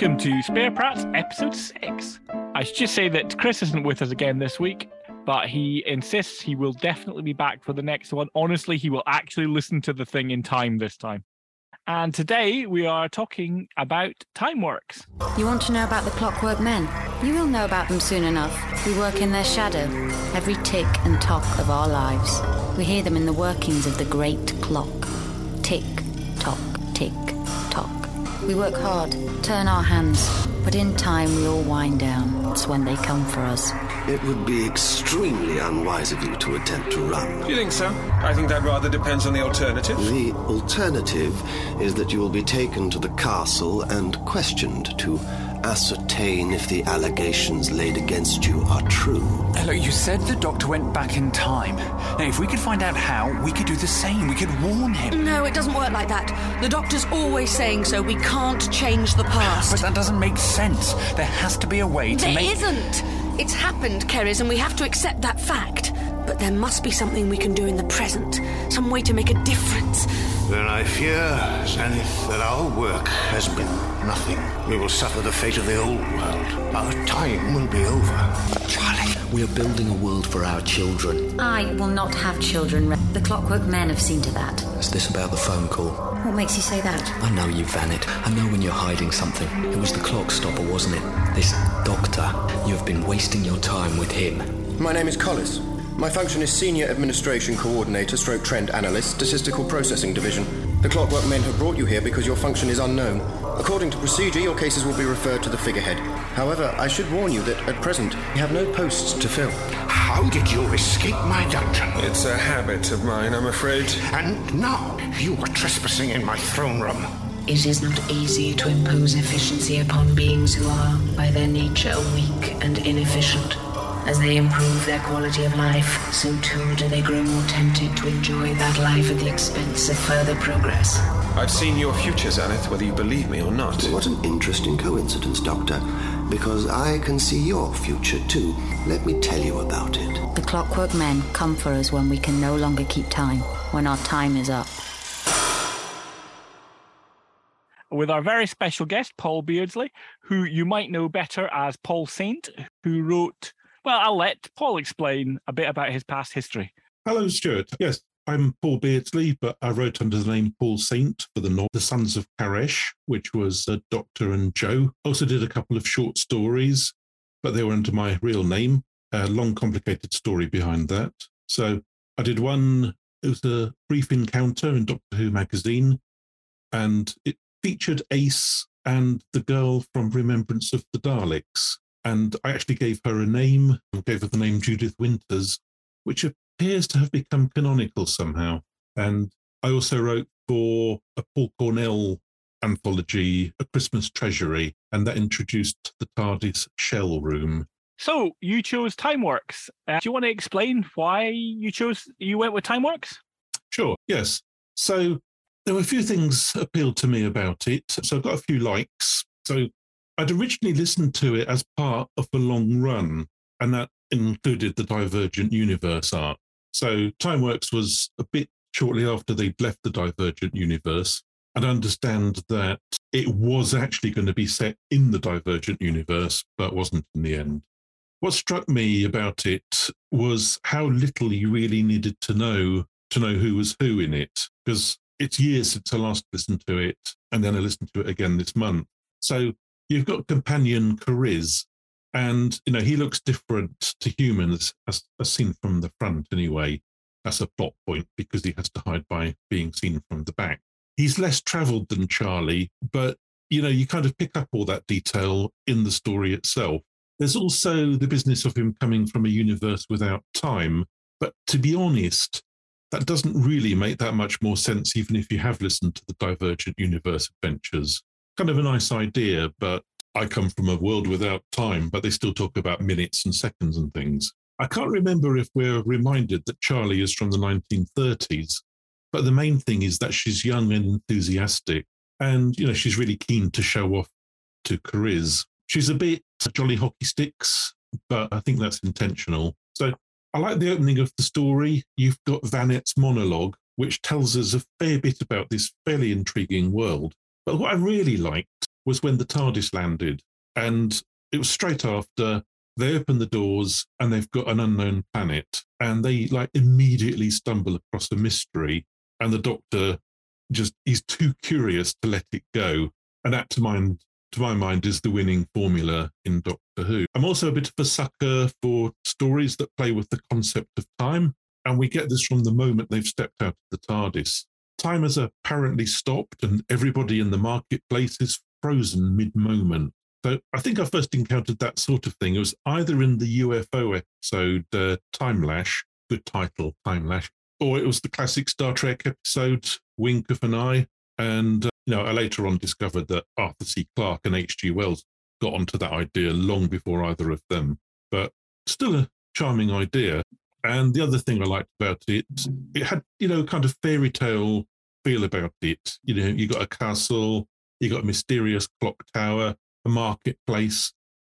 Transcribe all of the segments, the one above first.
Welcome to Spare Parts episode 6. I should just say that Chris isn't with us again this week, but he insists he will definitely be back for the next one. Honestly, he will actually listen to the thing in time this time. And today we are talking about Timeworks. You want to know about the Clockwork Men? You will know about them soon enough. We work in their shadow, every tick and tock of our lives. We hear them in the workings of the great clock. Tick, tock, tick. We work hard, turn our hands, but in time we all wind down. It's when they come for us. It would be extremely unwise of you to attempt to run. Do you think so? I think that rather depends on the alternative. The alternative is that you will be taken to the castle and questioned to ascertain if the allegations laid against you are true. Hello, you said the doctor went back in time. Now, if we could find out how, we could do the same. We could warn him. No, it doesn't work like that. The doctor's always saying so. We can't change the past. But that doesn't make sense. There has to be a way to There make. not It's happened, Keres, and we have to accept that fact. But there must be something we can do in the present. Some way to make a difference. Then I fear, Zenith, that our work has been nothing. We will suffer the fate of the old world. Our time will be over. Charlie. We are building a world for our children. I will not have children. The Clockwork Men have seen to that. Is this about the phone call? What makes you say that? I know you, Vanet. I know when you're hiding something. It was the clock stopper, wasn't it? This doctor. You have been wasting your time with him. My name is Collis. My function is Senior Administration Coordinator, Stroke Trend Analyst, Statistical Processing Division. The Clockwork Men have brought you here because your function is unknown. According to procedure, your cases will be referred to the figurehead. However, I should warn you that at present, you have no posts to fill. How did you escape my dungeon? It's a habit of mine, I'm afraid. And now you are trespassing in my throne room. It is not easy to impose efficiency upon beings who are, by their nature, weak and inefficient. As they improve their quality of life, so too do they grow more tempted to enjoy that life at the expense of further progress. I've seen your future, Zenith, whether you believe me or not. What an interesting coincidence, Doctor. Because I can see your future too. Let me tell you about it. The Clockwork Men come for us when we can no longer keep time, when our time is up. With our very special guest, Paul Beardsley, who you might know better as Paul Saint, who wrote. Well, I'll let Paul explain a bit about his past history. Hello, Stuart. Yes, I'm Paul Beardsley, but I wrote under the name Paul Saint for the novel The Suns of Caresh, which was Doctor and Jo. Also did a couple of short stories, but they were under my real name. A long, complicated story behind that. So I did one, it was a brief encounter in Doctor Who magazine, and it featured Ace and the girl from Remembrance of the Daleks. And I actually gave her a name, gave her the name Judith Winters, which appears to have become canonical somehow. And I also wrote for a Paul Cornell anthology, A Christmas Treasury, and that introduced the TARDIS shell room. So you chose Timeworks. Uh, do you want to explain why you chose you went with Timeworks? Sure, yes. So there were a few things appealed to me about it. So I've got a few likes. So I'd originally listened to it as part of a long run, and that included the Divergent Universe arc. So Timeworks was a bit shortly after they'd left the Divergent Universe. And understand that it was actually going to be set in the Divergent Universe, but wasn't in the end. What struck me about it was how little you really needed to know to know who was who in it, because it's years since I last listened to it, and then I listened to it again this month. So you've got companion C'rizz, and you know he looks different to humans as, as seen from the front anyway. That's a plot point because he has to hide by being seen from the back. He's less travelled than Charlie, but you know you kind of pick up all that detail in the story itself. There's also the business of him coming from a universe without time, but to be honest, that doesn't really make that much more sense, even if you have listened to the Divergent Universe adventures. Kind of a nice idea, but I come from a world without time, but they still talk about minutes and seconds and things. I can't remember if we're reminded that Charlie is from the 1930s, but the main thing is that she's young and enthusiastic, and you know she's really keen to show off to C'rizz. She's a bit jolly hockey sticks, but I think that's intentional. So I like the opening of the story. You've got Vanet's monologue, which tells us a fair bit about this fairly intriguing world. But what I really liked was when the TARDIS landed. And it was straight after they open the doors and they've got an unknown planet and they like immediately stumble across a mystery and the doctor just he's too curious to let it go and that to mind to my mind is the winning formula in doctor who i'm also a bit of a sucker for stories that play with the concept of time and we get this from the moment they've stepped out of the tardis time has apparently stopped and everybody in the marketplace is frozen mid-moment so I think I first encountered that sort of thing. It was either in the UFO episode uh, Time Lash, good title, Time Lash, or it was the classic Star Trek episode Wink of an Eye. And uh, you know, I later on discovered that Arthur C. Clarke and H.G. Wells got onto that idea long before either of them. But still a charming idea. And the other thing I liked about it, it had, you know, kind of fairy tale feel about it. You know, you got a castle, you got a mysterious clock tower, a marketplace,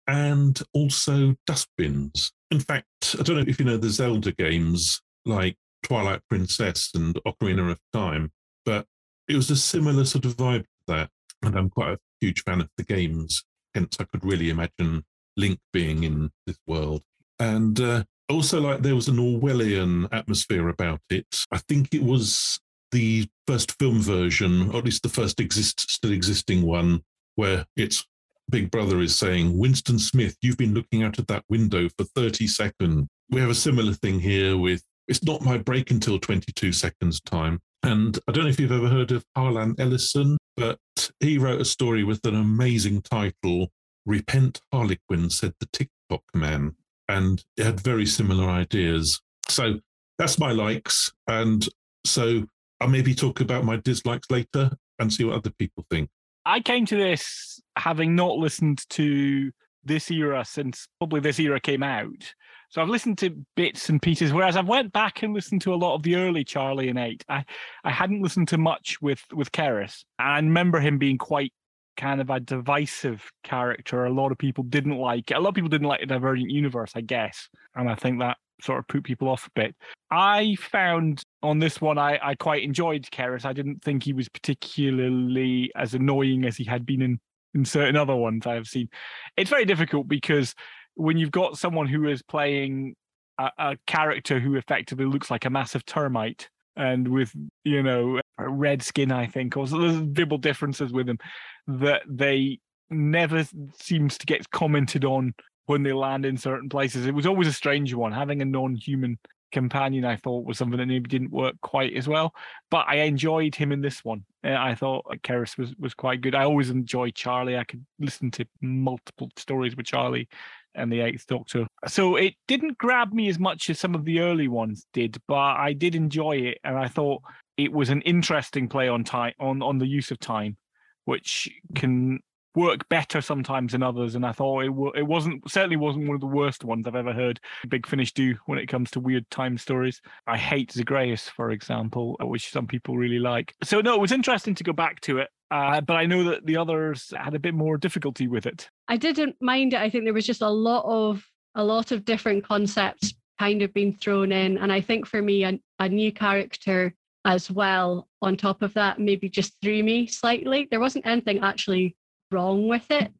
and also dustbins. In fact, I don't know if you know the Zelda games like Twilight Princess and Ocarina of Time, but it was a similar sort of vibe to that. And I'm quite a huge fan of the games, hence I could really imagine Link being in this world. And uh, also, like there was an Orwellian atmosphere about it. I think it was the first film version, or at least the first exist still existing one, where it's Big Brother is saying, Winston Smith, you've been looking out of that window for 30 seconds. We have a similar thing here with it's not my break until 22 seconds time. And I don't know if you've ever heard of Harlan Ellison, but he wrote a story with an amazing title, Repent Harlequin, said the TikTok man. And had very similar ideas. So that's my likes. And so I'll maybe talk about my dislikes later and see what other people think. I came to this having not listened to this era since probably this era came out. So I've listened to bits and pieces, whereas I've went back and listened to a lot of the early Charlie and Eight. I, I hadn't listened to much with with C'rizz. I remember him being quite kind of a divisive character. A lot of people didn't like. it. A lot of people didn't like the Divergent Universe, I guess, and I think that sort of put people off a bit. I found on this one I, I quite enjoyed C'rizz. I didn't think he was particularly as annoying as he had been in, in certain other ones I have seen. It's very difficult because when you've got someone who is playing a, a character who effectively looks like a massive termite and with you know red skin i think or there's visible differences with them that they never seems to get commented on when they land in certain places. It was always a strange one. Having a non-human companion, I thought, was something that maybe didn't work quite as well. But I enjoyed him in this one. Uh, I thought C'rizz was was quite good. I always enjoy Charlie. I could listen to multiple stories with Charlie and the Eighth Doctor. So it didn't grab me as much as some of the early ones did, but I did enjoy it, and I thought it was an interesting play on time on on the use of time, which can work better sometimes than others. And I thought it w- it wasn't certainly wasn't one of the worst ones I've ever heard Big Finish do when it comes to weird time stories. I hate Zagreus, for example, which some people really like. So no, it was interesting to go back to it. Uh, but I know that the others had a bit more difficulty with it. I didn't mind it. I think there was just a lot of a lot of different concepts kind of being thrown in, and I think for me, a, a new character as well on top of that maybe just threw me slightly. There wasn't anything actually wrong with it.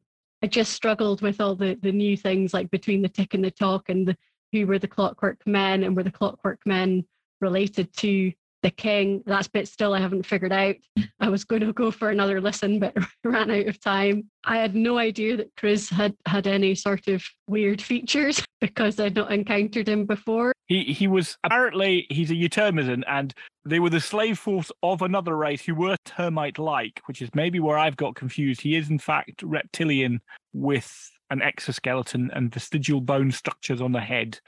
I just struggled with all the the new things like between the tick and the talk and the who were the clockwork men and were the clockwork men related to the king. That's bit still I haven't figured out. I was going to go for another listen, but ran out of time. I had no idea that Chris had had any sort of weird features because I'd not encountered him before. He he was apparently he's a Eutermesan, and they were the slave force of another race who were termite-like, which is maybe where I've got confused. He is in fact reptilian with an exoskeleton and vestigial bone structures on the head.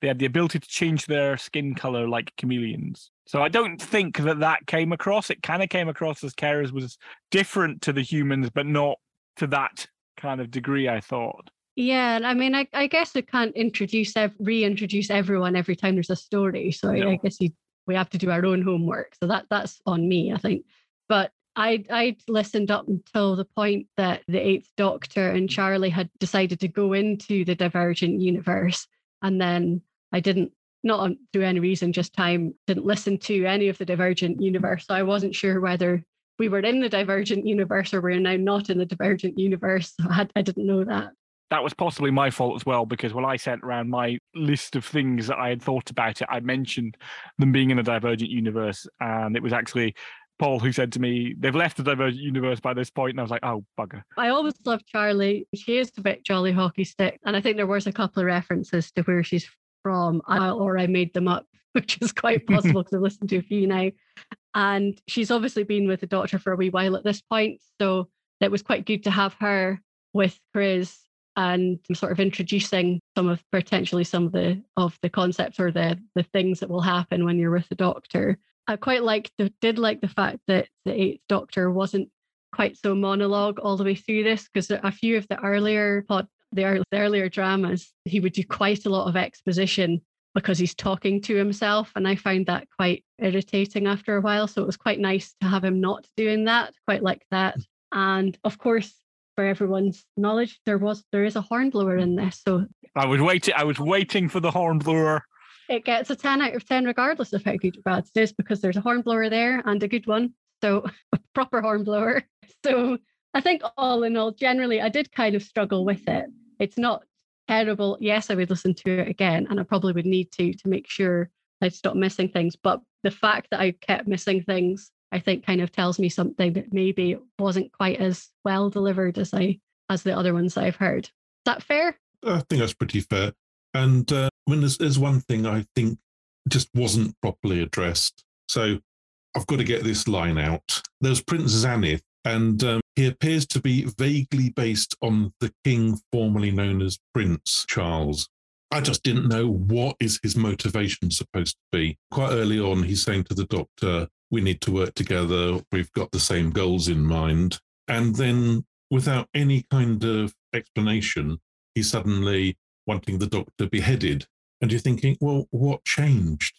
They had the ability to change their skin color like chameleons. So I don't think that that came across. It kind of came across as C'rizz was different to the humans, but not to that kind of degree. I thought. Yeah, I mean, I, I guess we can't introduce, reintroduce everyone every time there's a story. So no. I guess you, we have to do our own homework. So that that's on me, I think. But I I listened up until the point that the Eighth Doctor and mm. Charlie had decided to go into the Divergent universe, and then I didn't not through any reason, just time didn't listen to any of the Divergent universe. So I wasn't sure whether we were in the Divergent universe or we're now not in the Divergent universe. I, had, I didn't know that. That was possibly my fault as well, because when I sent around my list of things that I had thought about it, I mentioned them being in a Divergent universe. And it was actually Paul who said to me, they've left the Divergent universe by this point, And I was like, oh, bugger. I always loved Charlie. She is a bit jolly hockey stick. And I think there was a couple of references to where she's from, or I made them up, which is quite possible because I've listened to a few now. And she's obviously been with the doctor for a wee while at this point. So it was quite good to have her with Chris and sort of introducing some of potentially some of the of the concepts or the the things that will happen when you're with the doctor. I quite liked the did like the fact that the eighth doctor wasn't quite so monologue all the way through this because a few of the earlier pod the earlier dramas he would do quite a lot of exposition because he's talking to himself. And I found that quite irritating after a while. So it was quite nice to have him not doing that, quite like that. And of course, for everyone's knowledge, there was there is a hornblower in this. So I was waiting I was waiting for the hornblower. It gets a 10 out of 10 regardless of how good or bad it is, because there's a hornblower there and a good one. So a proper hornblower. So I think all in all, generally I did kind of struggle with it. It's not terrible. Yes, I would listen to it again, and I probably would need to to make sure I stop missing things. But the fact that I kept missing things, I think, kind of tells me something that maybe wasn't quite as well delivered as I as the other ones I've heard. Is that fair? I think that's pretty fair. And uh, I mean, there's, there's one thing I think just wasn't properly addressed. So I've got to get this line out. There's Prince Zenith, and um, he appears to be vaguely based on the king formerly known as Prince Charles. I just didn't know what is his motivation supposed to be. Quite early on, he's saying to the doctor, We need to work together. We've got the same goals in mind. And then, without any kind of explanation, he's suddenly wanting the doctor beheaded. And you're thinking, Well, what changed?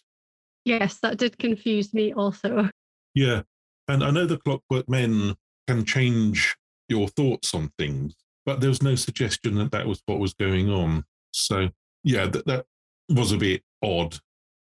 Yes, that did confuse me also. Yeah. And I know the Clockwork Men can change your thoughts on things, but there was no suggestion that that was what was going on. So, yeah, that, that was a bit odd.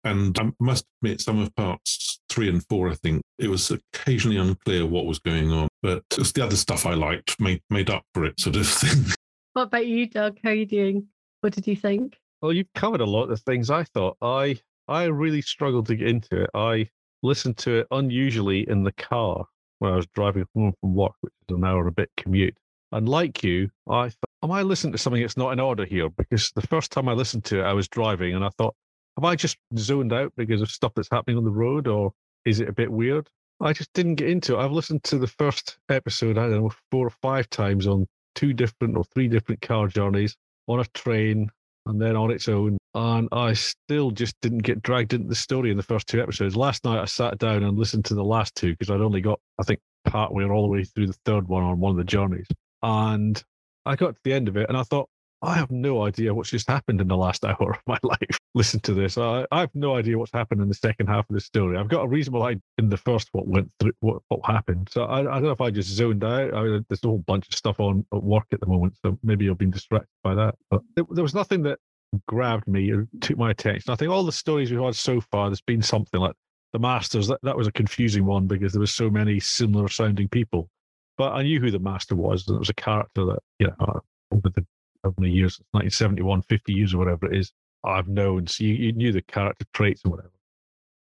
And I must admit, some of parts three and four, I think, it was occasionally unclear what was going on, but it's the other stuff I liked made, made up for it, sort of thing. What about you, Doug? How are you doing? What did you think? Well, you've covered a lot of things I thought. I I really struggled to get into it. I listened to it unusually in the car when I was driving home from work, which is an hour and a bit commute. And like you, I thought, am I listening to something that's not in order here? Because the first time I listened to it, I was driving and I thought, have I just zoned out because of stuff that's happening on the road or is it a bit weird? I just didn't get into it. I've listened to the first episode, I don't know, four or five times on two different or three different car journeys on a train and then on its own. And I still just didn't get dragged into the story in the first two episodes. Last night I sat down and listened to the last two because I'd only got, I think, partway or all the way through the third one on one of the journeys. And I got to the end of it and I thought, I have no idea what's just happened in the last hour of my life. Listen to this. I, I, have no idea what's happened in the second half of the story. I've got a reasonable idea in the first what went through, what, what happened. So I, I don't know if I just zoned out. I mean, there's a whole bunch of stuff on at work at the moment, so maybe I've been distracted by that. But there, there was nothing that grabbed me and took my attention. I think all the stories we've had so far, there's been something like the Masters. That, that was a confusing one because there was so many similar sounding people. But I knew who the Master was, and it was a character that, you know, over the how many years, 1971, 50 years or whatever it is, I've known. So you, you knew the character traits and whatever.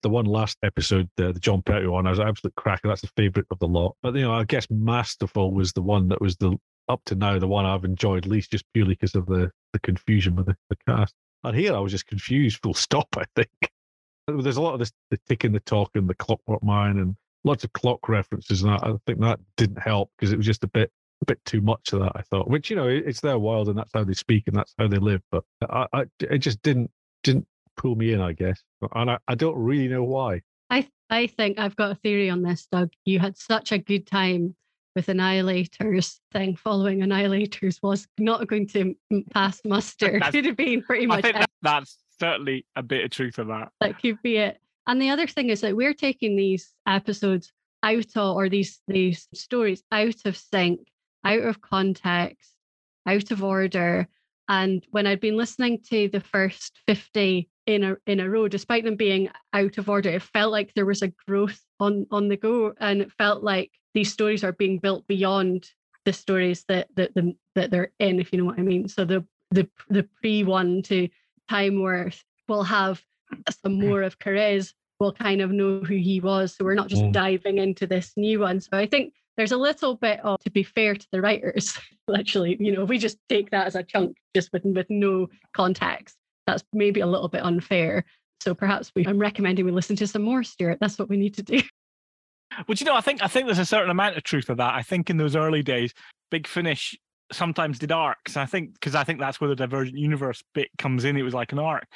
The one last episode, the, the Jon Pertwee one, I was absolute cracker. That's the favourite of the lot. But, you know, I guess Masterful was the one that was the up to now the one I've enjoyed least, just purely because of the the confusion with the, the cast. And here I was just confused, full stop. I think there's a lot of this the tick and the talk and the Clockwork Man and lots of clock references, and I, I think that didn't help because it was just a bit a bit too much of that. I thought, which you know, it's their world and that's how they speak and that's how they live, but I, I it just didn't didn't pull me in, I guess, and I, I don't really know why. I I think I've got a theory on this, Doug. You had such a good time with Annihilators thing following Annihilators was not going to pass muster. could have been pretty much. I think that, that's certainly a bit of truth of that. That could be it. And the other thing is that we're taking these episodes out of, or these these stories out of sync, out of context, out of order. And when I'd been listening to the first 50 in a in a row, despite them being out of order. It felt like there was a growth on on the go, and it felt like these stories are being built beyond the stories that that the, that they're in, if you know what I mean. So the the the pre one to Timeworks will have some more of C'rizz. We'll kind of know who he was, so we're not just Mm. diving into this new one. So I think there's a little bit of to be fair to the writers. Literally, you know, if we just take that as a chunk, just with with no context, that's maybe a little bit unfair. So perhaps we, I'm recommending we listen to some more, Stuart. That's what we need to do. But you know, I think I think there's a certain amount of truth of that. I think in those early days, Big Finish sometimes did arcs. I think because I think that's where the Divergent Universe bit comes in. It was like an arc.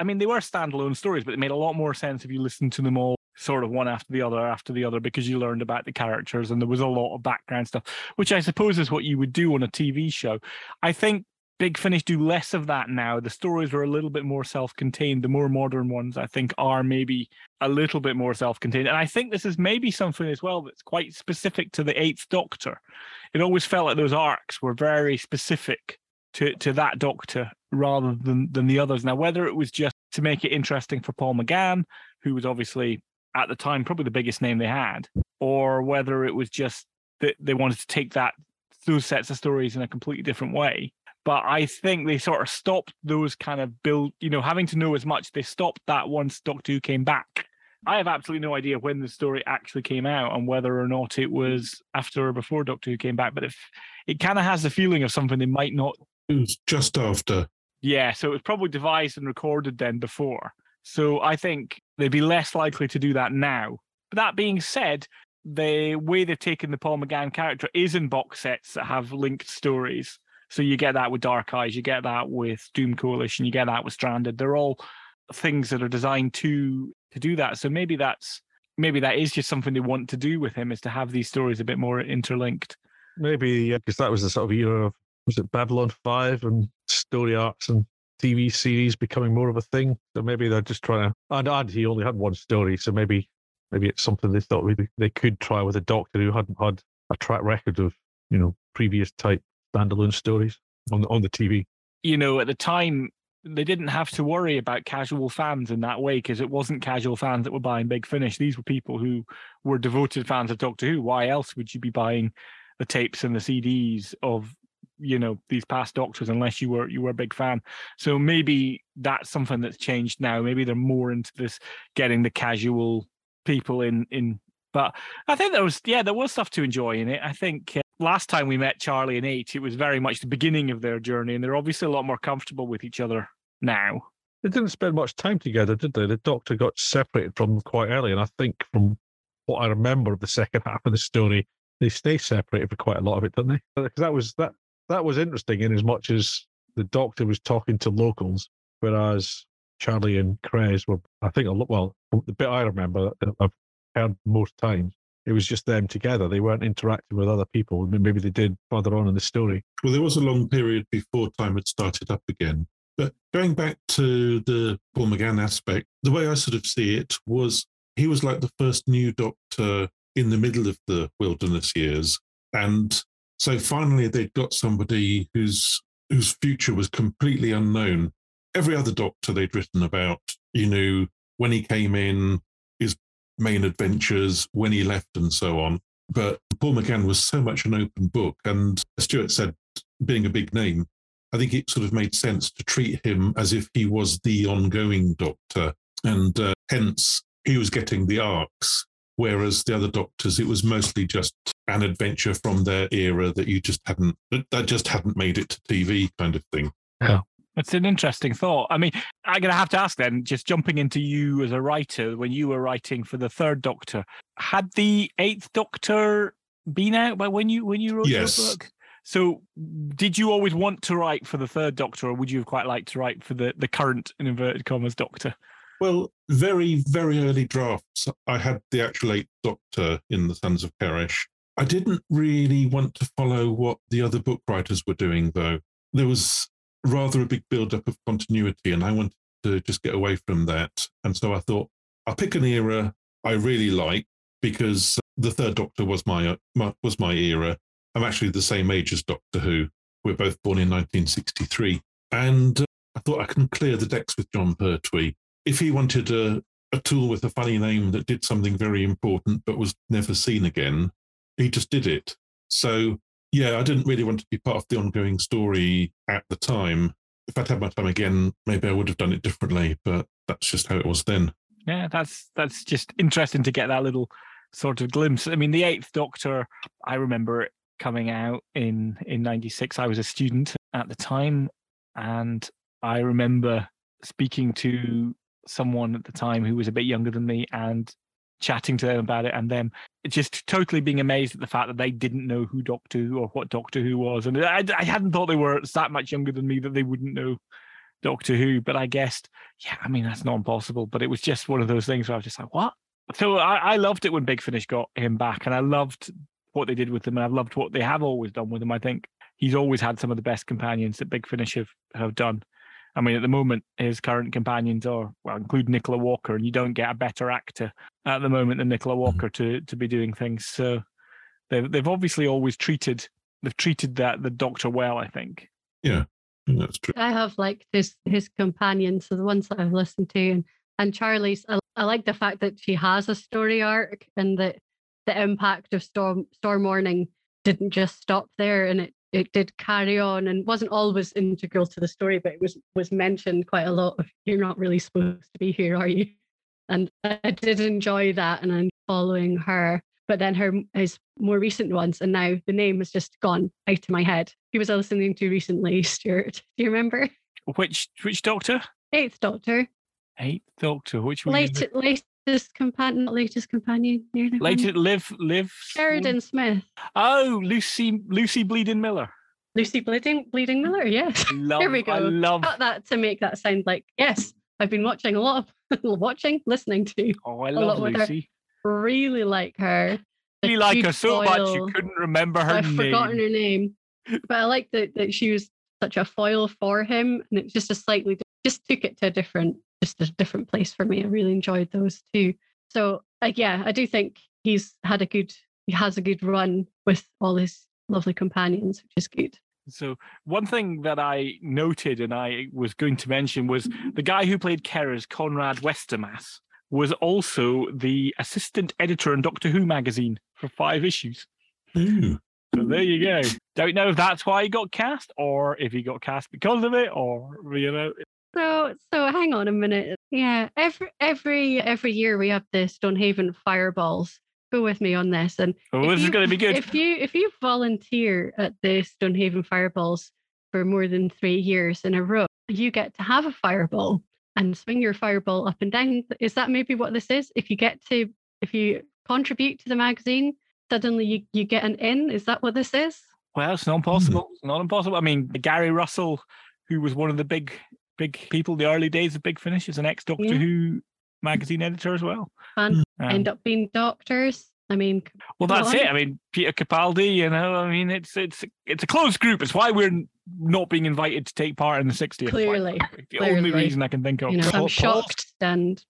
I mean, they were standalone stories, but it made a lot more sense if you listened to them all sort of one after the other after the other because you learned about the characters and there was a lot of background stuff, which I suppose is what you would do on a TV show. I think Big Finish do less of that now. The stories are a little bit more self-contained. The more modern ones, I think, are maybe a little bit more self-contained. And I think this is maybe something as well that's quite specific to the Eighth Doctor. It always felt like those arcs were very specific to to that Doctor rather than than the others. Now, whether it was just to make it interesting for Paul McGann, who was obviously at the time probably the biggest name they had, or whether it was just that they wanted to take that those sets of stories in a completely different way but I think they sort of stopped those kind of build, you know, having to know as much. They stopped that once Doctor Who came back. I have absolutely no idea when the story actually came out and whether or not it was after or before Doctor Who came back. But if it kind of has the feeling of something they might not. It was just after. Yeah, so it was probably devised and recorded then before. So I think they'd be less likely to do that now. But that being said, the way they've taken the Paul McGann character is in box sets that have linked stories. So you get that with Dark Eyes, you get that with Doom Coalition, you get that with Stranded. They're all things that are designed to to do that. So maybe that's maybe that is just something they want to do with him is to have these stories a bit more interlinked. Maybe yeah, because that was the sort of era of was it Babylon Five and story arcs and TV series becoming more of a thing. So maybe they're just trying to. And, and he only had one story, so maybe maybe it's something they thought maybe they could try with a Doctor who hadn't had a track record of you know previous type standalone stories on the, on the TV. You know, at the time they didn't have to worry about casual fans in that way because it wasn't casual fans that were buying Big Finish. These were people who were devoted fans of Doctor Who. Why else would you be buying the tapes and the CDs of you know these past Doctors unless you were you were a big fan? So maybe that's something that's changed now. Maybe they're more into this getting the casual people in in. But I think there was yeah there was stuff to enjoy in it. I think. Uh, last time we met Charlie and Eight, it was very much the beginning of their journey, and they're obviously a lot more comfortable with each other now. They didn't spend much time together, did they? The Doctor got separated from them quite early, and I think from what I remember of the second half of the story, they stay separated for quite a lot of it, don't they? Because that was that that was interesting in as much as the Doctor was talking to locals, whereas Charlie and C'rizz were, I think, a lot. Well, the bit I remember I've heard most times it was just them together. They weren't interacting with other people. Maybe they did further on in the story. Well, there was a long period before time had started up again. But going back to the Paul McGann aspect, the way I sort of see it was he was like the first new doctor in the middle of the wilderness years. And so finally they'd got somebody whose whose future was completely unknown. Every other doctor they'd written about, you knew when he came in, his main adventures, when he left, and so on. But Paul McGann was so much an open book. And Stuart said, being a big name, I think it sort of made sense to treat him as if he was the ongoing doctor. And uh, hence, he was getting the arcs. Whereas the other doctors, it was mostly just an adventure from their era that you just hadn't, that just hadn't made it to TV kind of thing. Yeah. That's an interesting thought. I mean, I'm going to have to ask then, just jumping into you as a writer, when you were writing for the third Doctor, had the eighth Doctor been out by when you when you wrote Yes. your book? So, did you always want to write for the third Doctor, or would you have quite liked to write for the the current in inverted commas Doctor? Well, very, very early drafts. I had the actual eighth Doctor in The Suns of Caresh. I didn't really want to follow what the other book writers were doing, though. There was rather a big build-up of continuity, and I wanted to just get away from that. And so I thought, I'll pick an era I really like because the Third Doctor was my, my was my era. I'm actually the same age as Doctor Who. We're both born in 1963, and uh, I thought I can clear the decks with Jon Pertwee. If he wanted a, a tool with a funny name that did something very important but was never seen again, he just did it. So, yeah, I didn't really want to be part of the ongoing story at the time. If I'd had my time again, maybe I would have done it differently, but that's just how it was then. Yeah, that's that's just interesting to get that little sort of glimpse. I mean, the Eighth Doctor, I remember it coming out in in '96. I was a student at the time, and I remember speaking to someone at the time who was a bit younger than me and chatting to them about it, and them just totally being amazed at the fact that they didn't know who Doctor Who or what Doctor Who was, and I, I hadn't thought they were that much younger than me that they wouldn't know Doctor Who. But I guessed, yeah, I mean that's not impossible. But it was just one of those things where I was just like, what? So I, I loved it when Big Finish got him back, and I loved what they did with him, and I've loved what they have always done with him. I think he's always had some of the best companions that Big Finish have, have done. I mean, at the moment, his current companions are well, include Nicola Walker, and you don't get a better actor at the moment than Nicola mm-hmm. Walker to to be doing things. So they've they've obviously always treated they've treated that the Doctor well. I think. Yeah, that's true. I have liked his his companions, so the ones that I've listened to, and and Charlie's. I, I like the fact that she has a story arc, and that the impact of Storm Storm Warning didn't just stop there, and it it did carry on and wasn't always integral to the story, but it was was mentioned quite a lot. Of you're not really supposed to be here, are you? And I did enjoy that, and I'm following her. But then her his more recent ones, and now the name has just gone out of my head. He was I listening to recently, Stuart? Do you remember? Which which Doctor? Eighth Doctor. Eighth Doctor. Which one? Late, latest companion, not latest companion. Later, live, live. Sheridan Smith. Oh, Lucy, Lucy Bleeding Miller. Lucy Bleeding Bleeding Miller. Yes. Love, Here we go. I love. Got that to make that sound like yes. I've been watching a lot of watching, listening to. Oh, I love. Lucy. Really like her. Really like her so much you couldn't remember her I've name. forgotten her name, but I like that that she was such a foil for him, and it's just a slightly just took it to a different, just a different place for me. I really enjoyed those two. So uh, yeah, I do think he's had a good, he has a good run with all his lovely companions, which is good. So one thing that I noted and I was going to mention was the guy who played C'rizz, Conrad Westmaas, was also the assistant editor in Doctor Who magazine for five issues. Ooh. So there you go. Don't know if that's why he got cast or if he got cast because of it or you know. So so hang on a minute. Yeah, every every every year we have the Stonehaven fireballs. Go with me on this. And Oh, if this is gonna be good. If you if you volunteer at the Stonehaven fireballs for more than three years in a row, you get to have a fireball and swing your fireball up and down. Is that maybe what this is? If you get to if you contribute to the magazine, suddenly you, you get an in. Is that what this is? Well, it's not hmm. impossible. It's not impossible. I mean, Gary Russell, who was one of the big big people the early days of Big Finish, is an ex Doctor Yeah. Who magazine editor as well. Fun. Um, End up being doctors. I mean, Well, that's on. it. I mean, Peter Capaldi. You know, I mean, it's it's it's a closed group. It's why we're not being invited to take part in the 60th. Clearly, the only reason I can think of. You know, I'm shocked and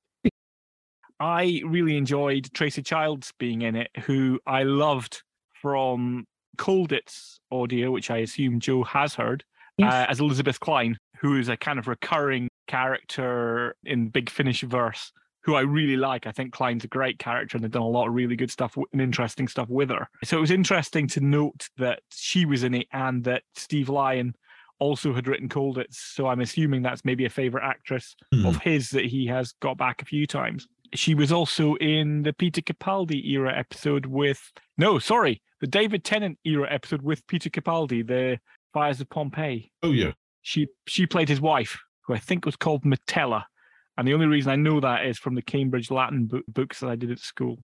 I really enjoyed Tracey Childs being in it, who I loved from Colditz audio, which I assume Jo has heard, uh, as Elizabeth Klein, who is a kind of recurring character in Big Finish verse, who I really like. I think Klein's a great character and they've done a lot of really good stuff and interesting stuff with her. So it was interesting to note that she was in it and that Steve Lyon also had written Colditz. So I'm assuming that's maybe a favorite actress hmm. of his that he has got back a few times. She was also in the Peter Capaldi era episode with no, sorry, the David Tennant era episode with Peter Capaldi, the Fires of Pompeii. Oh yeah. She she played his wife, who I think was called Metella, and the only reason I know that is from the Cambridge Latin book, books that I did at school.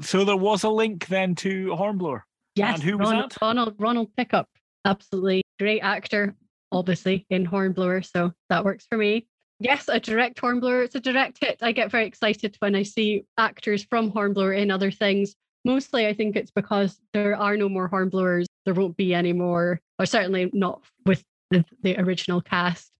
So there was a link then to Hornblower. Yes, and who was Ronald, that? Ronald Ronald Pickup, absolutely great actor, obviously in Hornblower, so that works for me. Yes, a direct Hornblower. It's a direct hit. I get very excited when I see actors from Hornblower in other things. Mostly, I think it's because there are no more Hornblowers. There won't be any more, or certainly not with the, the original cast.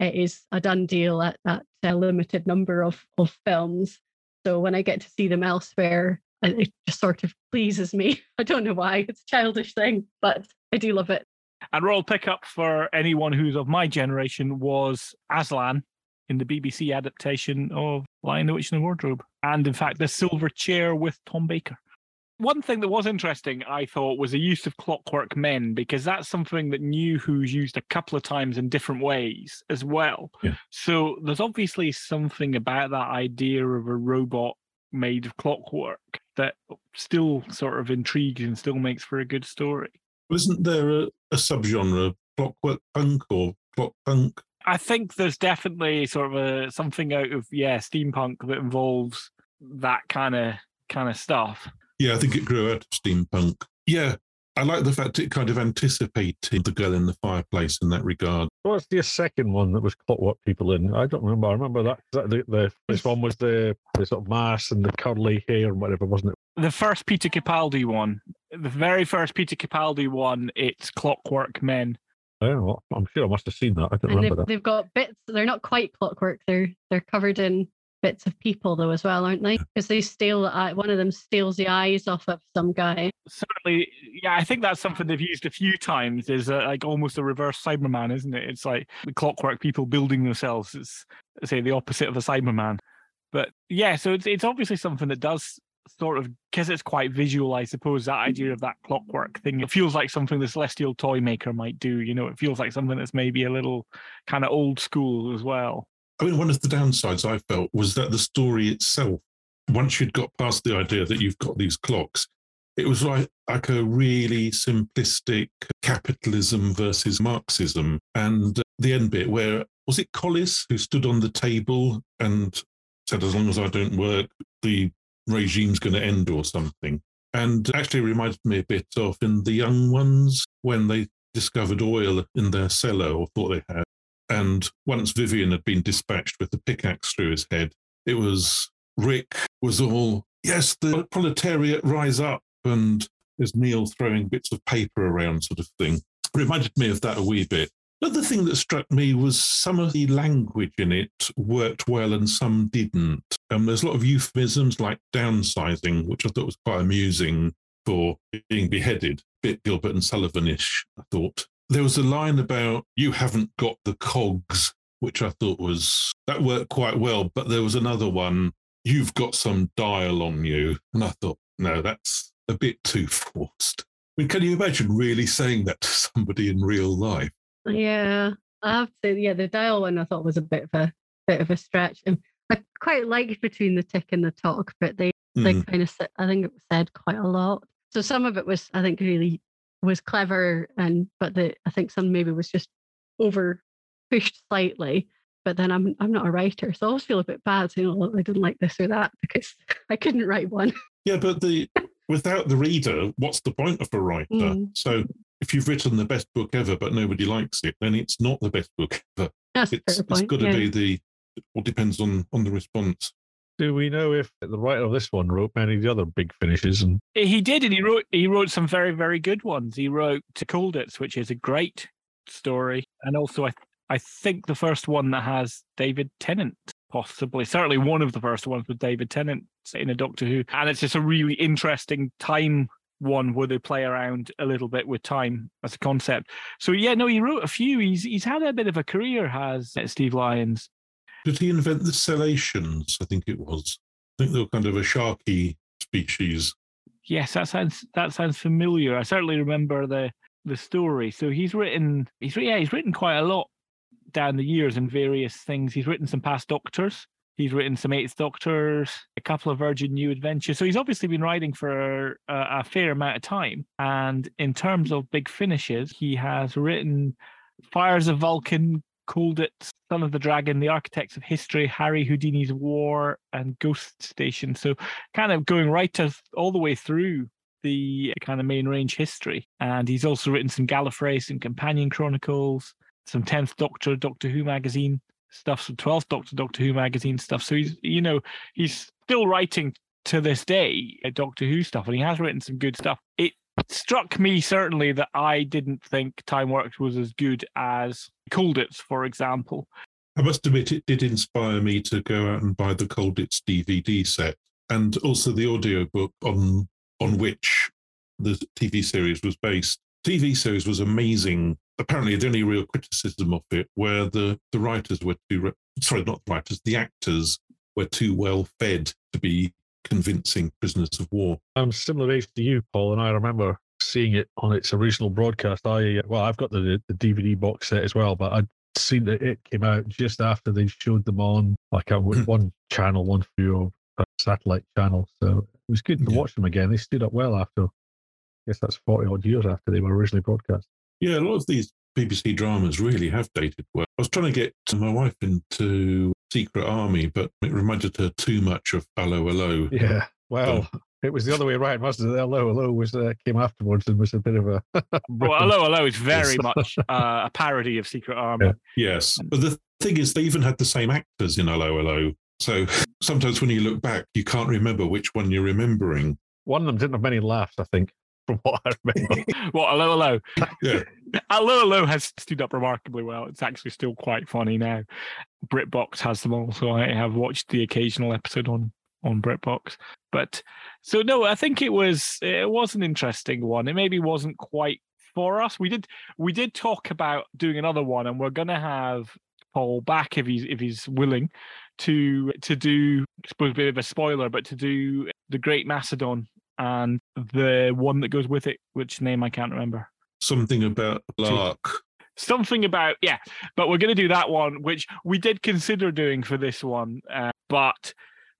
It is a done deal at that uh, limited number of, of films. So when I get to see them elsewhere, it just sort of pleases me. I don't know why. It's a childish thing, but I do love it. And royal pickup for anyone who's of my generation was Aslan in the BBC adaptation of Lion, the Witch, and the Wardrobe. And in fact, the silver chair with Tom Baker. One thing that was interesting, I thought, was the use of clockwork men, because that's something that New Who's used a couple of times in different ways as well. Yeah. So there's obviously something about that idea of a robot made of clockwork that still sort of intrigues and still makes for a good story. Isn't there a, a subgenre, clockwork punk or clock punk? I think there's definitely sort of a something out of yeah steampunk that involves that kind of kind of stuff. Yeah, I think it grew out of steampunk. Yeah, I like the fact it kind of anticipated the girl in the fireplace in that regard. What's the second one that was clockwork people in? I don't remember. I remember that. that the, the this one was the, the sort of mask and the curly hair and whatever, wasn't it? The first Peter Capaldi one, the very first Peter Capaldi one, it's Clockwork Men. Oh, well, I'm sure I must have seen that. I don't and remember they've, that. they've got bits. They're not quite clockwork. They're they're covered in bits of people though as well, aren't they? Because they steal. Uh, one of them steals the eyes off of some guy. Certainly, yeah, I think that's something they've used a few times. Is uh, like almost a reverse Cyberman, isn't it? It's like the clockwork people building themselves. It's say the opposite of a Cyberman. But yeah, so it's it's obviously something that does sort of because it's quite visual, I suppose, that idea of that clockwork thing. It feels like something the celestial toy maker might do, you know, it feels like something that's maybe a little kind of old school as well. I mean, one of the downsides I felt was that the story itself, once you'd got past the idea that you've got these clocks, it was like, like a really simplistic capitalism versus Marxism. And the end bit where was it Collis who stood on the table and said, as long as I don't work, the regime's going to end or something. And actually reminded me a bit of in the young ones when they discovered oil in their cellar or thought they had. And once Vyvyan had been dispatched with the pickaxe through his head, it was Rick was all, yes, the proletariat rise up. And there's Neil throwing bits of paper around, sort of thing. Reminded me of that a wee bit. Another thing that struck me was some of the language in it worked well and some didn't. Um, there's a lot of euphemisms like downsizing, which I thought was quite amusing for being beheaded. Bit Gilbert and Sullivanish, I thought. There was a line about you haven't got the cogs, which I thought was that worked quite well. But there was another one, you've got some dial on you. And I thought, no, that's a bit too forced. I mean, can you imagine really saying that to somebody in real life? Yeah, I have to yeah, the dial one I thought was a bit of a bit of a stretch. And I quite liked between the tick and the talk, but they they Mhm. kind of said, I think it said quite a lot. So some of it was I think really was clever, and but the I think some maybe was just over pushed slightly. But then I'm I'm not a writer, so I always feel a bit bad saying, "Oh, I didn't like this or that," because I couldn't write one. Yeah, but the without the reader, what's the point of a writer? Mm. So if you've written the best book ever but nobody likes it, then it's not the best book ever. That's it's it's got to yeah. be the all depends on on the response. Do we know if the writer of this one wrote many of the other big finishes? And He did, and he wrote he wrote some very very good ones. He wrote to Colditz, which is a great story, and also I I think the first one that has David Tennant, possibly certainly one of the first ones with David Tennant in a Doctor Who, and it's just a really interesting time one where they play around a little bit with time as a concept. So yeah, no, he wrote a few. He's he's had a bit of a career, has uh, Steve Lyons. Did he invent the Selachians? I think it was. I think they were kind of a sharky species. Yes, that sounds that sounds familiar. I certainly remember the the story. So he's written he's yeah he's written quite a lot down the years in various things. He's written some past Doctors. He's written some Eighth Doctors, a couple of Virgin New Adventures. So he's obviously been writing for a, a fair amount of time. And in terms of big finishes, he has written Fires of Vulcan, Colditz, Son of the Dragon, The Architects of History, Harry Houdini's War, and Ghost Station. So kind of going right to, all the way through the kind of main range history. And he's also written some Gallifrey, some Companion Chronicles, some 10th Doctor, Doctor Who magazine stuff, some 12th Doctor, Doctor Who magazine stuff. So he's, you know, he's still writing to this day uh, Doctor Who stuff, and he has written some good stuff. It struck me certainly that I didn't think Time Works was as good as Colditz, for example. I must admit, it did inspire me to go out and buy the Colditz DVD set and also the audiobook on on which the TV series was based. TV series was amazing. Apparently, the only real criticism of it where the, the writers were too, sorry, not the writers, the actors were too well fed to be convincing prisoners of war. I'm similar age to you, Paul, and I remember seeing it on its original broadcast. I well, I've got the the DVD box set as well, but I'd seen that it came out just after they showed them on like a, one channel, one for your uh, satellite channel. So it was good to watch them again. They stood up well after. I guess that's forty odd years after they were originally broadcast. Yeah, a lot of these BBC dramas really have dated well. I was trying to get my wife into Secret Army, but it reminded her too much of Hello Hello. Yeah. Well, it was the other way around, wasn't it? Hello, hello was uh, came afterwards and was a bit of a. well, hello, hello is very much uh, a parody of Secret Army. Yeah. Yes, but the thing is, they even had the same actors in Hello Hello. So sometimes when you look back, you can't remember which one you're remembering. One of them didn't have many laughs, I think, from what I remember. what hello, hello. Yeah. hello, hello has stood up remarkably well. It's actually still quite funny now. BritBox has them all, so I have watched the occasional episode on on BritBox. But so no, I think it was it was an interesting one. It maybe wasn't quite for us. We did we did talk about doing another one, and we're gonna have Paul back if he's if he's willing to to do I suppose a bit of a spoiler, but to do the Great Macedon and the one that goes with it, which name I can't remember. Something about Lark. Something about yeah, but we're going to do that one, which we did consider doing for this one, uh, but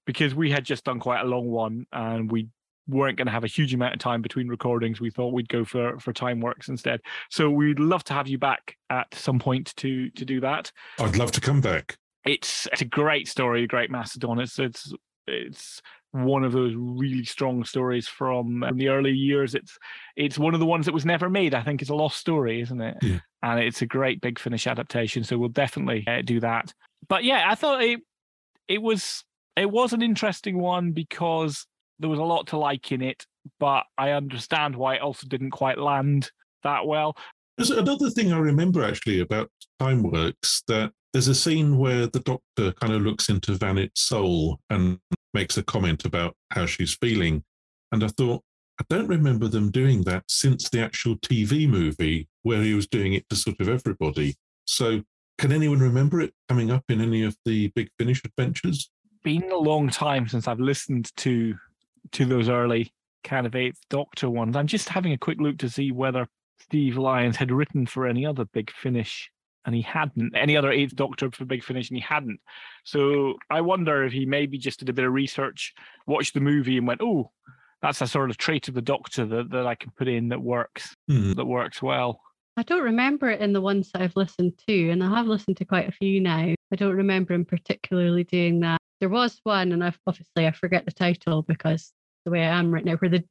because we had just done quite a long one and we weren't going to have a huge amount of time between recordings, we thought we'd go for for time works instead. So we'd love to have you back at some point to to do that. I'd love to come back. It's it's a great story, a Great Macedon. It's it's it's one of those really strong stories from the early years. It's it's one of the ones that was never made. I think it's a lost story, isn't it? Yeah. And it's a great Big Finish adaptation. So we'll definitely uh, do that. But yeah, I thought it it was it was an interesting one because there was a lot to like in it, but I understand why it also didn't quite land that well. There's another thing I remember actually about Time Works that there's a scene where the doctor kind of looks into Vanit's soul and makes a comment about how she's feeling. And I thought, I don't remember them doing that since the actual TV movie where he was doing it to sort of everybody. So can anyone remember it coming up in any of the Big Finish adventures? Been a long time since I've listened to to those early kind of Eighth Doctor ones. I'm just having a quick look to see whether Steve Lyons had written for any other Big Finish, and he hadn't. Any other Eighth Doctor for Big Finish, and he hadn't. So I wonder if he maybe just did a bit of research, watched the movie, and went, "Oh, that's a sort of trait of the Doctor that, that I can put in that works, Hmm. that works well." I don't remember it in the ones that I've listened to, and I have listened to quite a few now. I don't remember him particularly doing that. There was one, and I've obviously I forget the title because the way I am right now, where the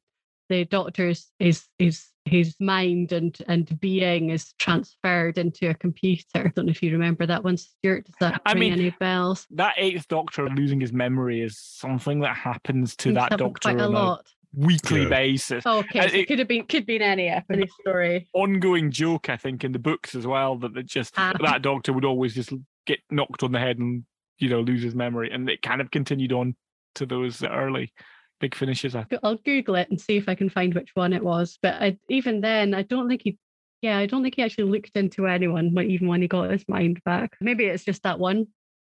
the doctor's is is his mind and and being is transferred into a computer. I don't know if you remember that one, Stuart. Does that I ring mean, any bells? That Eighth Doctor losing his memory is something that happens to Seems that happen Doctor quite a on lot. weekly Yeah. basis. Okay, Uh, so it it- could have been could been any any story. ongoing joke, I think, in the books as well that it just Ah. that doctor would always just get knocked on the head and you know lose his memory, and it kind of continued on to those early big finishes. I... I'll Google it and see if I can find which one it was. But I, even then, I don't think he, yeah, I don't think he actually looked into anyone, when- even when he got his mind back. Maybe it's just that one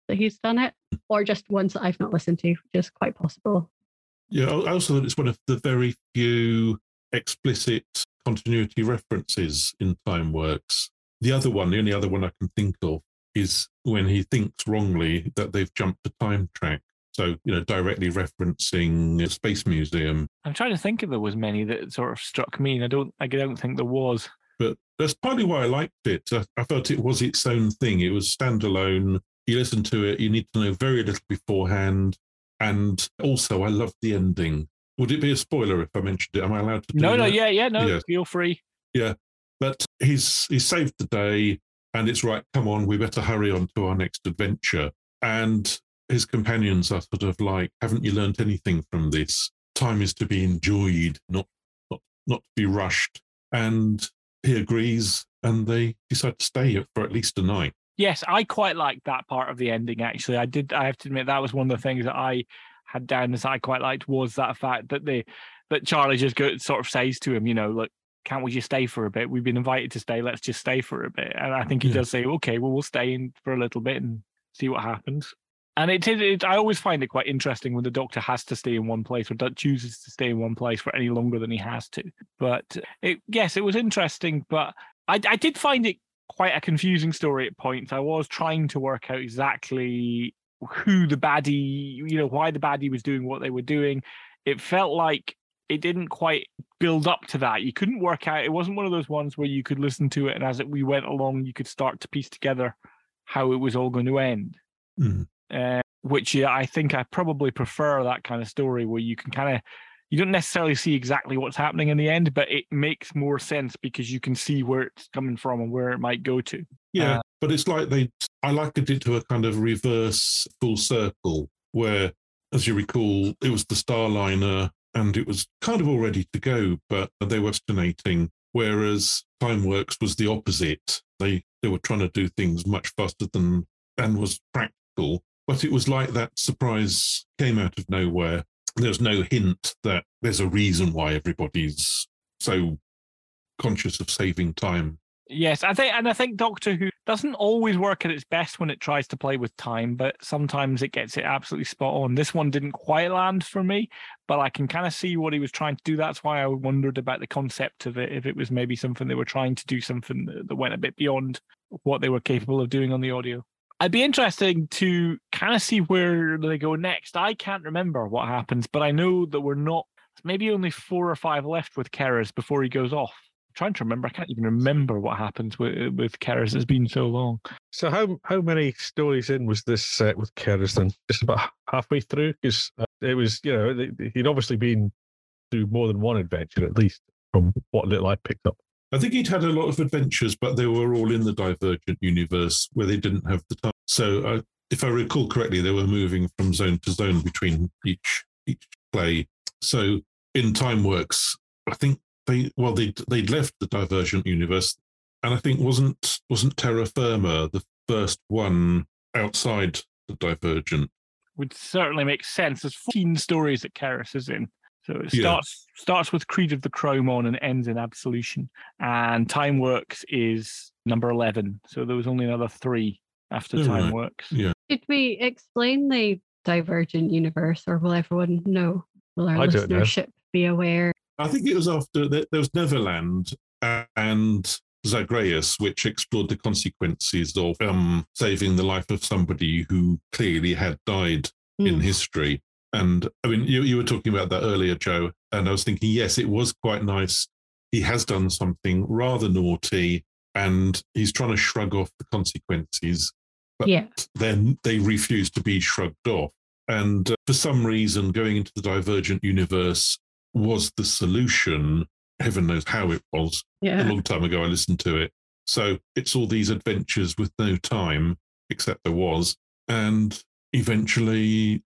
that he's done it, or just ones that I've not listened to, which is quite possible. Yeah, I also think it's one of the very few explicit continuity references in Time Works. The other one, the only other one I can think of, is when he thinks wrongly that they've jumped a time track. So, you know, directly referencing a Space Museum. I'm trying to think if there was many that sort of struck me, and I don't, I don't think there was. But that's partly why I liked it. I, I felt it was its own thing. It was standalone. You listen to it, you need to know very little beforehand. And also, I loved the ending. Would it be a spoiler if I mentioned it? Am I allowed to No, no, yeah, yeah, no, Yes. feel free. Yeah. But he's he's saved the day and it's right, come on, we better hurry on to our next adventure. And his companions are sort of like, haven't you learnt anything from this? Time is to be enjoyed, not not not to be rushed. And he agrees and they decide to stay for at least a night. Yes, I quite liked that part of the ending. Actually, I did. I have to admit that was one of the things that I had down as I quite liked was that fact that they that Charley just go, sort of says to him, you know, look, can't we just stay for a bit? We've been invited to stay. Let's just stay for a bit. And I think he Yeah. does say, okay, well, we'll stay in for a little bit and see what happens. And it it, I always find it quite interesting when the doctor has to stay in one place or chooses to stay in one place for any longer than he has to. But it, yes, it was interesting, but I, I did find it quite a confusing story at points. I was trying to work out exactly who the baddie, you know, why the baddie was doing what they were doing. It felt like it didn't quite build up to that. You couldn't work out. It wasn't one of those ones where you could listen to it and as it, we went along, you could start to piece together how it was all going to end. Mm. Uh, which I think I probably prefer that kind of story where you can kind of you don't necessarily see exactly what's happening in the end, but it makes more sense because you can see where it's coming from and where it might go to. Yeah, Uh, but it's like they, I likened it to a kind of reverse full circle where, as you recall, it was the Starliner and it was kind of all ready to go, but they were estimating. Whereas Timeworks was the opposite. They they were trying to do things much faster than and was practical. But it was like that surprise came out of nowhere. There's no hint that there's a reason why everybody's so conscious of saving time. Yes, I think, and I think Doctor Who doesn't always work at its best when it tries to play with time, but sometimes it gets it absolutely spot on. This one didn't quite land for me, but I can kind of see what he was trying to do. That's why I wondered about the concept of it, if it was maybe something they were trying to do something that, went a bit beyond what they were capable of doing on the audio. I'd be interesting to kind of see where they go next. I can't remember what happens, but I know that we're not maybe only four or five left with C'rizz before he goes off. I'm trying to remember. I can't even remember what happens with uh, with C'rizz. It's been so long. So how how many stories in was this set with C'rizz then? Just about halfway through, because uh, it was you know he'd obviously been through more than one adventure at least from what little I picked up. I think he'd had a lot of adventures, but they were all in the Divergent universe where they didn't have the time. So, if I recall correctly, they were moving from zone to zone between each each play. So, in Time Works, I think they well they they'd left the Divergent universe, and I think wasn't wasn't Terror Firma the first one outside the Divergent. Would certainly make sense. There's 14 stories that C'rizz is in. So it Yeah. starts starts with Creed of the Kromon and ends in Absolution. And Time Works is number 11. So there was only another three after Time right. Timeworks. Yeah. Did we explain the divergent universe, or will everyone know? Will our I don't know. listenership be aware? I think it was after there, there was Neverland and Zagreus, which explored the consequences of um, saving the life of somebody who clearly had died in Mm. history. And I mean, you, you were talking about that earlier, Jo, and I was thinking, yes, it was quite nice. He has done something rather naughty, and he's trying to shrug off the consequences. But Yeah. then they refuse to be shrugged off. And uh, for some reason, going into the Divergent universe was the solution. Heaven knows how it was. Yeah. A long time ago, I listened to it. So it's all these adventures with no time, except there was. And eventually,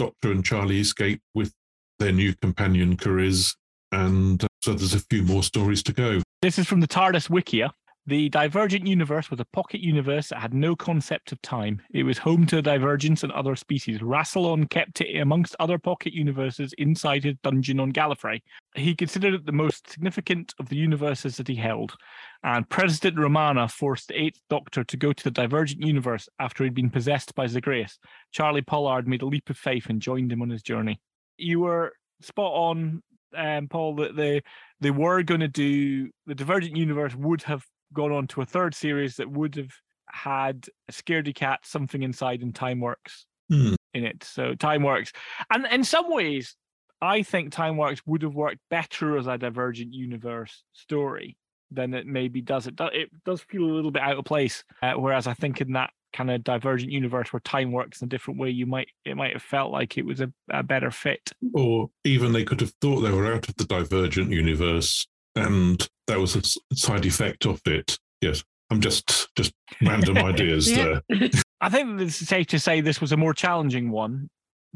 Doctor and Charley escape with their new companion, C'rizz. And uh, so there's a few more stories to go. This is from the TARDIS Wikia. The Divergent universe was a pocket universe that had no concept of time. It was home to divergence and other species. Rassilon kept it amongst other pocket universes inside his dungeon on Gallifrey. He considered it the most significant of the universes that he held. And President Romana forced the Eighth Doctor to go to the Divergent universe after he'd been possessed by Zagreus. Charley Pollard made a leap of faith and joined him on his journey. You were spot on, um, Paul, that they they were going to do the Divergent universe would have gone on to a third series that would have had a scaredy cat something inside and Timeworks Hmm. in it. So Time Works, and in some ways, I think Time Works would have worked better as a Divergent universe story than it maybe does. It does, it does feel a little bit out of place. Uh, whereas I think in that kind of Divergent universe where time works in a different way, you might it might have felt like it was a, a better fit. Or even they could have thought they were out of the Divergent universe, and that was a side effect of it. Yes, I'm just just random ideas there. I think it's safe to say this was a more challenging one,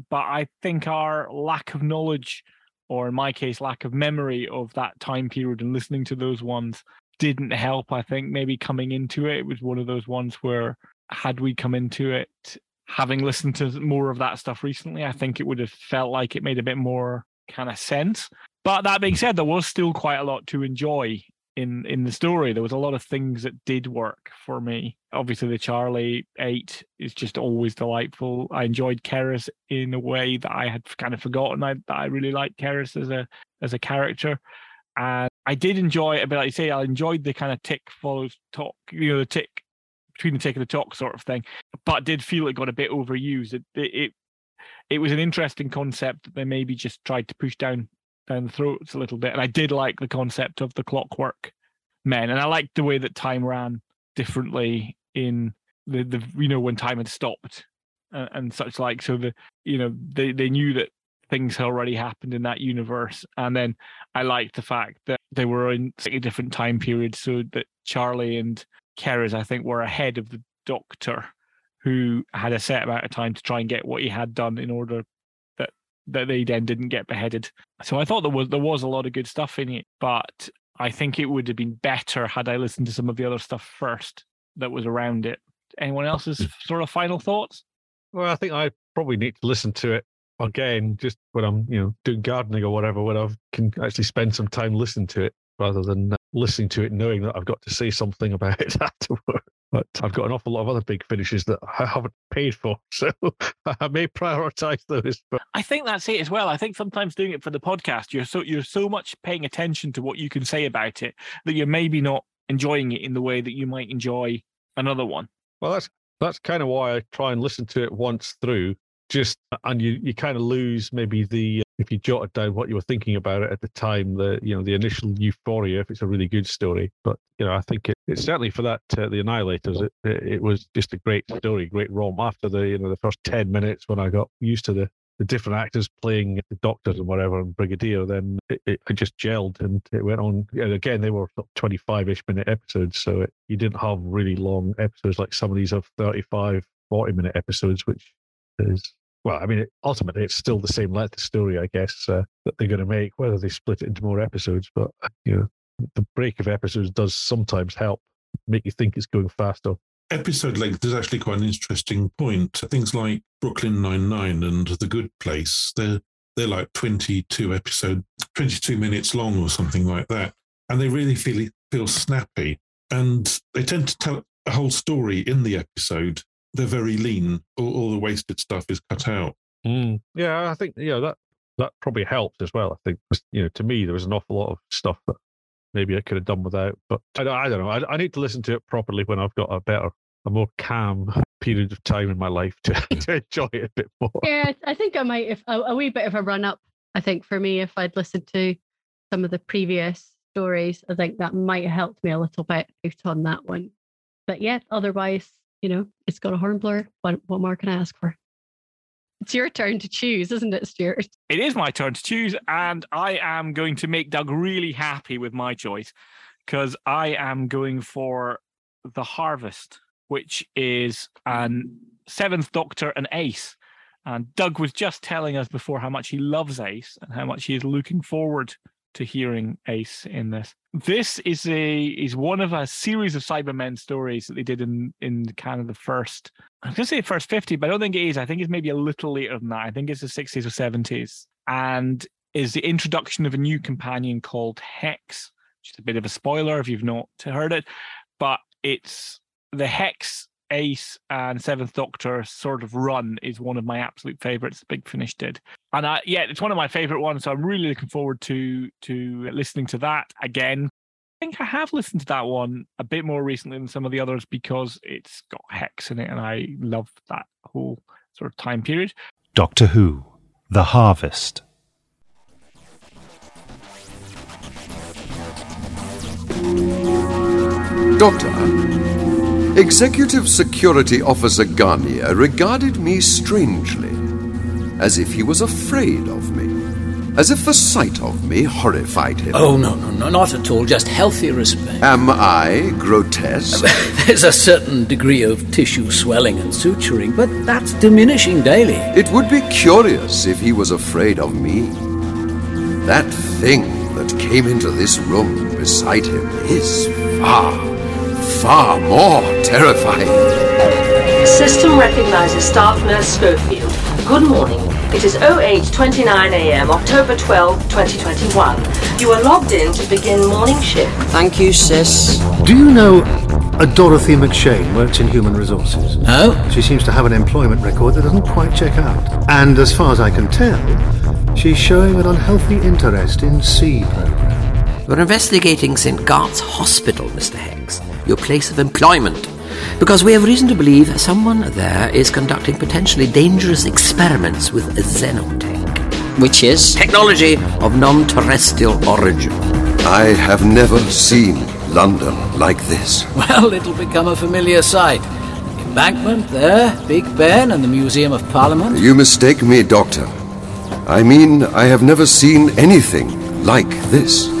but I think our lack of knowledge, or in my case, lack of memory of that time period and listening to those ones didn't help. I think maybe coming into it, it was one of those ones where had we come into it having listened to more of that stuff recently, I think it would have felt like it made a bit more kind of sense. But that being said, there was still quite a lot to enjoy in in the story. There was a lot of things that did work for me. Obviously, the Charley Eight is just always delightful. I enjoyed C'rizz in a way that I had kind of forgotten. I that I really liked C'rizz as a as a character, and I did enjoy it. But like you say, I enjoyed the kind of tick follows talk. You know, the tick between the tick and the talk sort of thing. But did feel it got a bit overused. It it, it it was an interesting concept that they maybe just tried to push down down the throats a little bit. And I did like the concept of the clockwork men, and I liked the way that time ran differently in the the you know when time had stopped and, and such like. So the you know they they knew that things had already happened in that universe, and then I liked the fact that they were in slightly different time periods, so that Charley and C'rizz I think were ahead of the Doctor who had a set amount of time to try and get what he had done in order that they then didn't get beheaded. So I thought there was there was a lot of good stuff in it, but I think it would have been better had I listened to some of the other stuff first that was around it. Anyone else's Hmm. sort of final thoughts? Well, I think I probably need to listen to it again, just when I'm, you know, doing gardening or whatever, when I can actually spend some time listening to it rather than uh, listening to it knowing that I've got to say something about it afterward. But I've got an awful lot of other big finishes that I haven't paid for, so I may prioritize those. But I think that's it as well. I think sometimes doing it for the podcast, you're so you're so much paying attention to what you can say about it that you're maybe not enjoying it in the way that you might enjoy another one. Well, that's that's kind of why I try and listen to it once through. Just and you you kind of lose maybe the if you jotted down what you were thinking about it at the time, the you know the initial euphoria if it's a really good story. But you know, I think it, it's certainly for that uh, the Annihilators. It, it it was just a great story, great romp. After the you know the first ten minutes when I got used to the the different actors playing the doctors and whatever and brigadier then it, it, just gelled and it went on and again they were 25ish minute episodes so it, you didn't have really long episodes like some of these have 35 40 minute episodes which is well i mean it, ultimately it's still the same length of story i guess uh, that they're going to make whether they split it into more episodes but you know the break of episodes does sometimes help make you think it's going faster episode length is actually quite an interesting point. Things like Brooklyn Nine Nine and The Good Place, they're they're like twenty two episode, twenty two minutes long or something like that, and they really feel feel snappy, and they tend to tell a whole story in the episode. They're very lean. All, all the wasted stuff is cut out. Mm. Yeah, I think yeah that that probably helped as well. I think you know to me there was an awful lot of stuff that maybe I could have done without, but I, don't- I don't know. I, I need to listen to it properly when I've got a better, a more calm period of time in my life to, to enjoy it a bit more. Yeah, I think I might have a, a wee bit of a run up. I think for me, if I'd listened to some of the previous stories, I think that might have helped me a little bit out on that one. But yeah, otherwise, you know, it's got a horn blower. What, what more can I ask for? It's your turn to choose, isn't it, Stuart? It is my turn to choose, and I am going to make Doug really happy with my choice because I am going for The Harvest, which is an Seventh Doctor and Ace. And Doug was just telling us before how much he loves Ace and how much he is looking forward to hearing Ace in this. This is a is one of a series of Cybermen stories that they did in in kind of the first. I'm gonna say first fifty, but I don't think it is. I think it's maybe a little later than that. I think it's the sixties or seventies, and is the introduction of a new companion called Hex. Which is a bit of a spoiler if you've not heard it, but it's the Hex Ace and Seventh Doctor sort of run is one of my absolute favorites. The big Finish did, and I, yeah, it's one of my favorite ones. So I'm really looking forward to to listening to that again. I think I have listened to that one a bit more recently than some of the others because it's got Hex in it, and I love that whole sort of time period. Doctor Who The Harvest. Doctor, Executive Security Officer Garnier regarded me strangely, as if he was afraid of me, as if the sight of me horrified him. Oh, no, no, no, not at all. Just healthy respect. Am I grotesque? There's a certain degree of tissue swelling and suturing, but that's diminishing daily. It would be curious if he was afraid of me. That thing that came into this room beside him is far, far more terrifying. System recognizes staff nurse Schofield. Good morning. It is 0829 a.m., October 12, 2021. You are logged in to begin morning shift. Thank you, sis. Do you know a Dorothy McShane works in human resources? No. She seems to have an employment record that doesn't quite check out. And as far as I can tell, she's showing an unhealthy interest in C program. We're investigating St. Gart's Hospital, Mr. Higgs, your place of employment. Because we have reason to believe someone there is conducting potentially dangerous experiments with xenotech. Which is? Technology of non terrestrial origin. I have never seen London like this. Well, it'll become a familiar sight. Embankment there, Big Ben, and the Museum of Parliament. You mistake me, Doctor. I mean, I have never seen anything like this.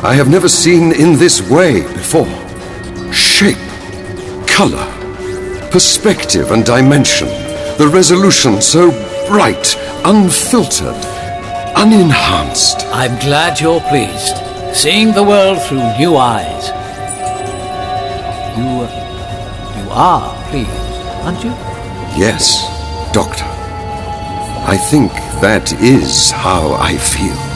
I have never seen in this way before. Shape, color, perspective, and dimension. The resolution so bright, unfiltered, unenhanced. I'm glad you're pleased. Seeing the world through new eyes. You. you are pleased, aren't you? Yes, Doctor. I think that is how I feel.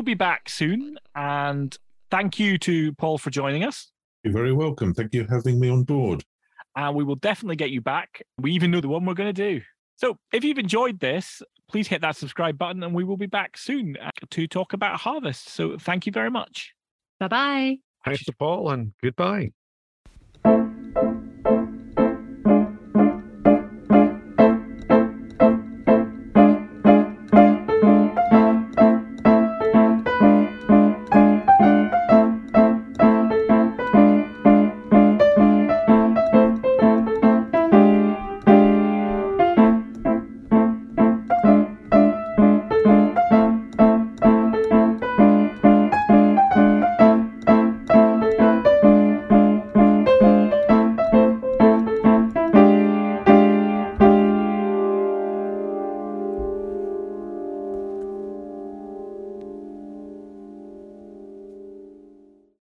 We'll be back soon, and thank you to Paul for joining us. You're very welcome. Thank you for having me on board. And we will definitely get you back. We even know the one we're going to do. So if you've enjoyed this, please hit that subscribe button, and we will be back soon uh, to talk about Harvest. So thank you very much. Bye bye. Thanks to Paul and goodbye.